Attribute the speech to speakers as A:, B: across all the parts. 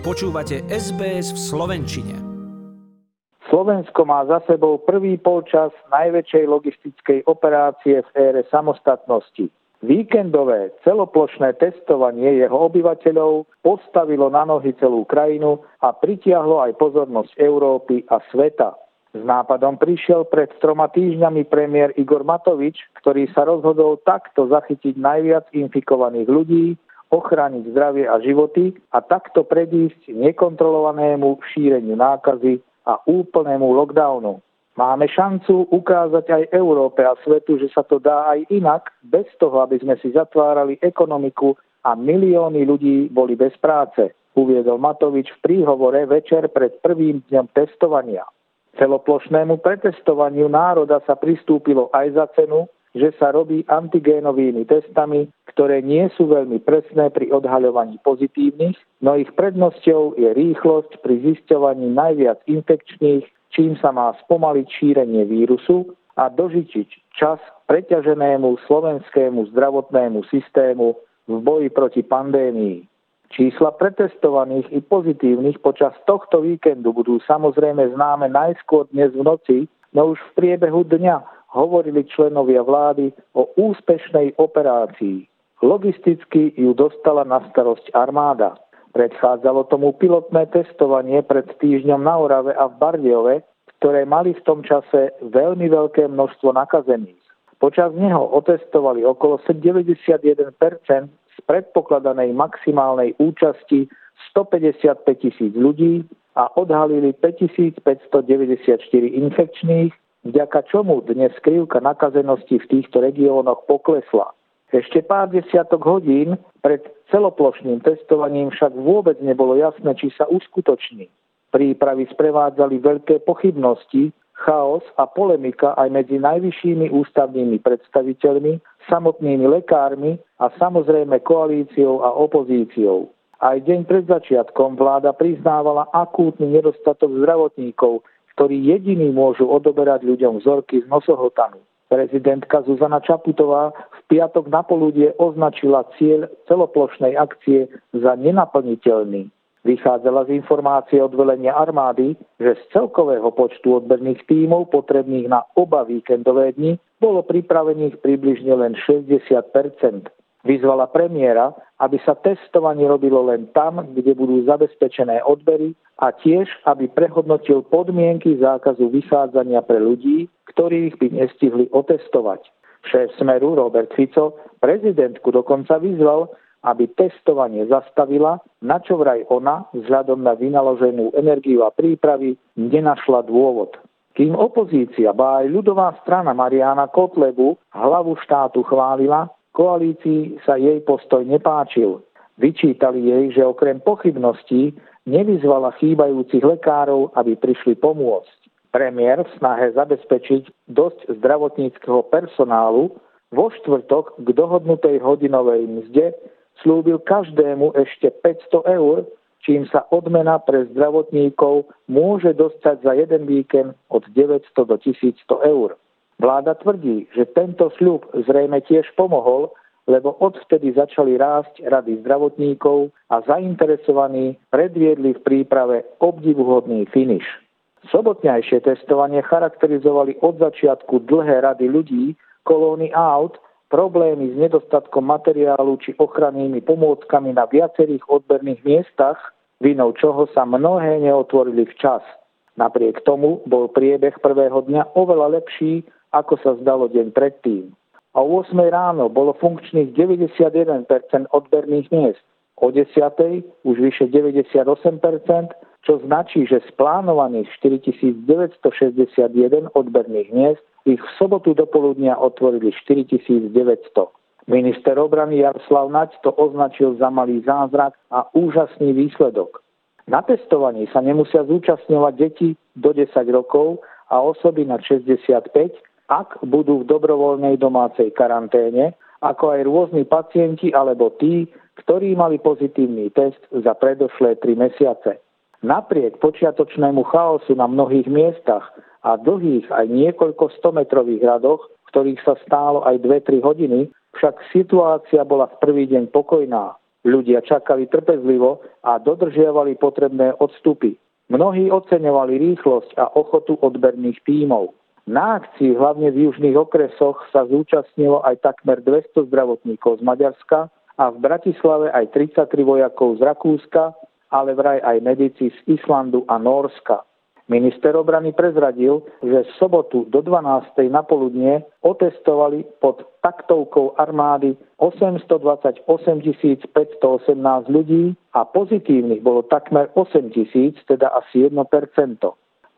A: Počúvate SBS v Slovenčine.
B: Slovensko má za sebou prvý polčas najväčšej logistickej operácie v ére samostatnosti. Víkendové celoplošné testovanie jeho obyvateľov postavilo na nohy celú krajinu a pritiahlo aj pozornosť Európy a sveta. S nápadom prišiel pred troma týždňami premiér Igor Matovič, ktorý sa rozhodol takto zachytiť najviac infikovaných ľudí ochrániť zdravie a životy a takto predísť nekontrolovanému šíreniu nákazy a úplnému lockdownu. Máme šancu ukázať aj Európe a svetu, že sa to dá aj inak, bez toho, aby sme si zatvárali ekonomiku a milióny ľudí boli bez práce, uviedol Matovič v príhovore večer pred prvým dňom testovania. Celoplošnému pretestovaniu národa sa pristúpilo aj za cenu, že sa robí antigénovými testami, ktoré nie sú veľmi presné pri odhaľovaní pozitívnych, no ich prednosťou je rýchlosť pri zisťovaní najviac infekčných, čím sa má spomaliť šírenie vírusu a dožičiť čas preťaženému slovenskému zdravotnému systému v boji proti pandémii. Čísla pretestovaných i pozitívnych počas tohto víkendu budú samozrejme známe najskôr dnes v noci, no už v priebehu dňa hovorili členovia vlády o úspešnej operácii. Logisticky ju dostala na starosť armáda. Predchádzalo tomu pilotné testovanie pred týždňom na Orave a v Bardiove, ktoré mali v tom čase veľmi veľké množstvo nakazených. Počas neho otestovali okolo 91% z predpokladanej maximálnej účasti 155 tisíc ľudí a odhalili 5594 infekčných vďaka čomu dnes krivka nakazenosti v týchto regiónoch poklesla. Ešte pár desiatok hodín pred celoplošným testovaním však vôbec nebolo jasné, či sa uskutoční. Prípravy sprevádzali veľké pochybnosti, chaos a polemika aj medzi najvyššími ústavnými predstaviteľmi, samotnými lekármi a samozrejme koalíciou a opozíciou. Aj deň pred začiatkom vláda priznávala akútny nedostatok zdravotníkov, ktorí jediní môžu odoberať ľuďom vzorky z nosohltanu. Prezidentka Zuzana Čaputová v piatok na poludie označila cieľ celoplošnej akcie za nenaplniteľný. Vychádzala z informácie od velenia armády, že z celkového počtu odberných tímov potrebných na oba víkendové dni bolo pripravených približne len 60% Vyzvala premiéra, aby sa testovanie robilo len tam, kde budú zabezpečené odbery a tiež, aby prehodnotil podmienky zákazu vychádzania pre ľudí, ktorých by nestihli otestovať. Šéf Smeru Robert Fico prezidentku dokonca vyzval, aby testovanie zastavila, na čo vraj ona, vzhľadom na vynaloženú energiu a prípravy, nenašla dôvod. Kým opozícia, ba aj ľudová strana Mariana Kotlebu hlavu štátu chválila, Koalícii sa jej postoj nepáčil. Vyčítali jej, že okrem pochybností nevyzvala chýbajúcich lekárov, aby prišli pomôcť. Premiér v snahe zabezpečiť dosť zdravotníckého personálu vo štvrtok k dohodnutej hodinovej mzde slúbil každému ešte 500 eur, čím sa odmena pre zdravotníkov môže dostať za jeden víkend od 900 do 1100 eur. Vláda tvrdí, že tento sľub zrejme tiež pomohol, lebo odvtedy začali rásť rady zdravotníkov a zainteresovaní predviedli v príprave obdivuhodný finish. Sobotňajšie testovanie charakterizovali od začiatku dlhé rady ľudí, kolóny aut, problémy s nedostatkom materiálu či ochrannými pomôckami na viacerých odberných miestach, vinou čoho sa mnohé neotvorili včas. Napriek tomu bol priebeh prvého dňa oveľa lepší ako sa zdalo deň predtým. A o 8 ráno bolo funkčných 91% odberných miest. O 10. už vyše 98%, čo značí, že z plánovaných 4961 odberných miest ich v sobotu do poludnia otvorili 4900. Minister obrany Jaroslav Naď to označil za malý zázrak a úžasný výsledok. Na testovaní sa nemusia zúčastňovať deti do 10 rokov a osoby na 65, ak budú v dobrovoľnej domácej karanténe, ako aj rôzni pacienti alebo tí, ktorí mali pozitívny test za predošlé 3 mesiace. Napriek počiatočnému chaosu na mnohých miestach a dlhých aj niekoľko stometrových radoch, ktorých sa stálo aj 2-3 hodiny, však situácia bola v prvý deň pokojná. Ľudia čakali trpezlivo a dodržiavali potrebné odstupy. Mnohí oceňovali rýchlosť a ochotu odberných tímov. Na akcii hlavne v južných okresoch sa zúčastnilo aj takmer 200 zdravotníkov z Maďarska a v Bratislave aj 33 vojakov z Rakúska, ale vraj aj medici z Islandu a Norska. Minister obrany prezradil, že v sobotu do 12. na poludnie otestovali pod taktovkou armády 828 518 ľudí a pozitívnych bolo takmer 8 tisíc, teda asi 1%.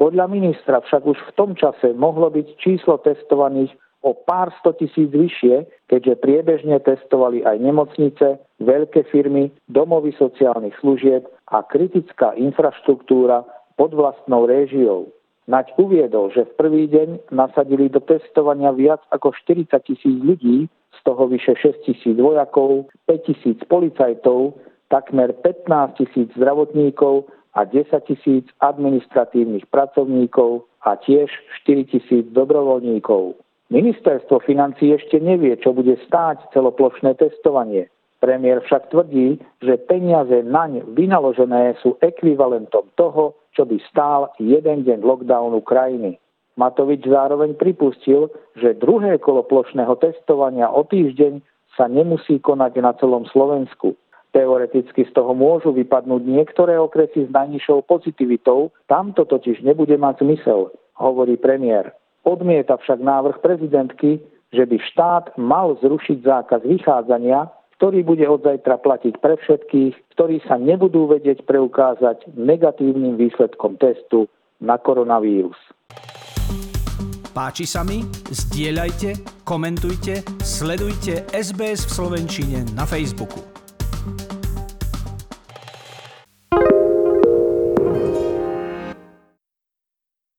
B: Podľa ministra však už v tom čase mohlo byť číslo testovaných o pár sto tisíc vyššie, keďže priebežne testovali aj nemocnice, veľké firmy, domovy sociálnych služieb a kritická infraštruktúra pod vlastnou réžiou. Nať uviedol, že v prvý deň nasadili do testovania viac ako 40 tisíc ľudí, z toho vyše 6 tisíc vojakov, 5 tisíc policajtov, takmer 15 tisíc zdravotníkov a 10 tisíc administratívnych pracovníkov a tiež 4 tisíc dobrovoľníkov. Ministerstvo financí ešte nevie, čo bude stáť celoplošné testovanie. Premiér však tvrdí, že peniaze naň vynaložené sú ekvivalentom toho, čo by stál jeden deň lockdownu krajiny. Matovič zároveň pripustil, že druhé kolo plošného testovania o týždeň sa nemusí konať na celom Slovensku. Teoreticky z toho môžu vypadnúť niektoré okresy s najnižšou pozitivitou, tam to totiž nebude mať zmysel, hovorí premiér. Odmieta však návrh prezidentky, že by štát mal zrušiť zákaz vychádzania ktorý bude od zajtra platiť pre všetkých, ktorí sa nebudú vedieť preukázať negatívnym výsledkom testu na koronavírus.
A: Páči sa mi? Zdieľajte, komentujte, sledujte SBS v Slovenčine na Facebooku.